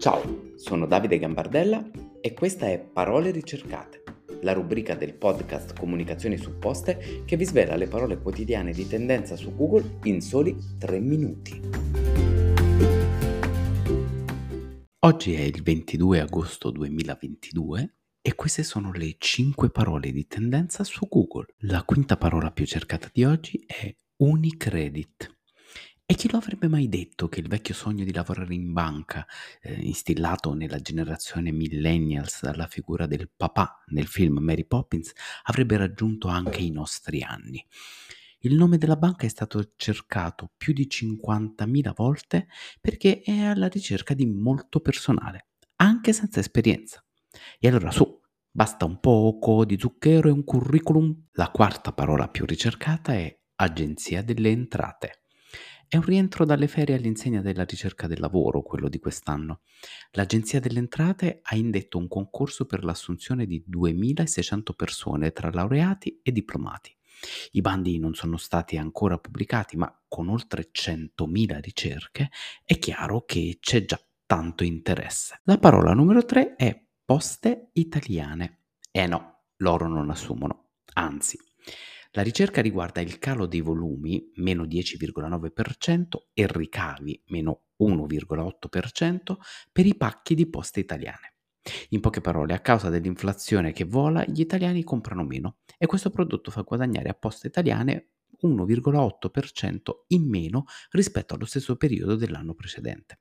Ciao, sono Davide Gambardella e questa è Parole ricercate, la rubrica del podcast Comunicazioni supposte che vi svela le parole quotidiane di tendenza su Google in soli 3 minuti. Oggi è il 22 agosto 2022 e queste sono le 5 parole di tendenza su Google. La quinta parola più cercata di oggi è Unicredit. E chi lo avrebbe mai detto che il vecchio sogno di lavorare in banca, eh, instillato nella generazione millennials dalla figura del papà nel film Mary Poppins, avrebbe raggiunto anche i nostri anni? Il nome della banca è stato cercato più di 50.000 volte perché è alla ricerca di molto personale, anche senza esperienza. E allora su, basta un poco di zucchero e un curriculum. La quarta parola più ricercata è Agenzia delle Entrate. È un rientro dalle ferie all'insegna della ricerca del lavoro, quello di quest'anno. L'Agenzia delle Entrate ha indetto un concorso per l'assunzione di 2.600 persone tra laureati e diplomati. I bandi non sono stati ancora pubblicati, ma con oltre 100.000 ricerche è chiaro che c'è già tanto interesse. La parola numero 3 è poste italiane. Eh no, loro non assumono, anzi la ricerca riguarda il calo dei volumi, meno 10,9%, e ricavi, meno 1,8%, per i pacchi di poste italiane. In poche parole, a causa dell'inflazione che vola, gli italiani comprano meno e questo prodotto fa guadagnare a poste italiane 1,8% in meno rispetto allo stesso periodo dell'anno precedente.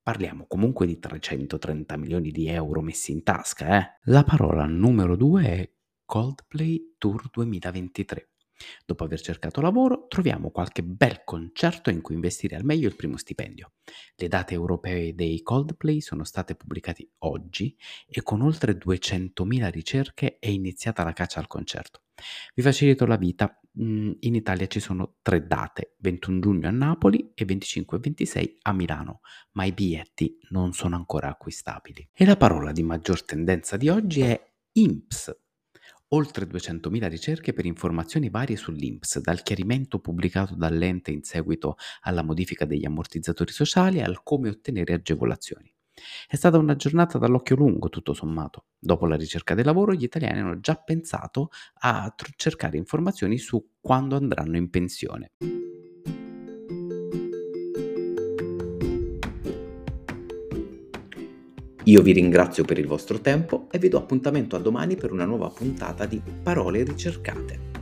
Parliamo comunque di 330 milioni di euro messi in tasca. Eh? La parola numero 2 è Coldplay Tour 2023. Dopo aver cercato lavoro, troviamo qualche bel concerto in cui investire al meglio il primo stipendio. Le date europee dei Coldplay sono state pubblicate oggi e con oltre 200.000 ricerche è iniziata la caccia al concerto. Vi facilito la vita, mm, in Italia ci sono tre date, 21 giugno a Napoli e 25 e 26 a Milano, ma i biglietti non sono ancora acquistabili. E la parola di maggior tendenza di oggi è IMPS, oltre 200.000 ricerche per informazioni varie sull'INPS, dal chiarimento pubblicato dall'ente in seguito alla modifica degli ammortizzatori sociali al come ottenere agevolazioni. È stata una giornata dall'occhio lungo, tutto sommato. Dopo la ricerca del lavoro, gli italiani hanno già pensato a cercare informazioni su quando andranno in pensione. Io vi ringrazio per il vostro tempo e vi do appuntamento a domani per una nuova puntata di Parole ricercate.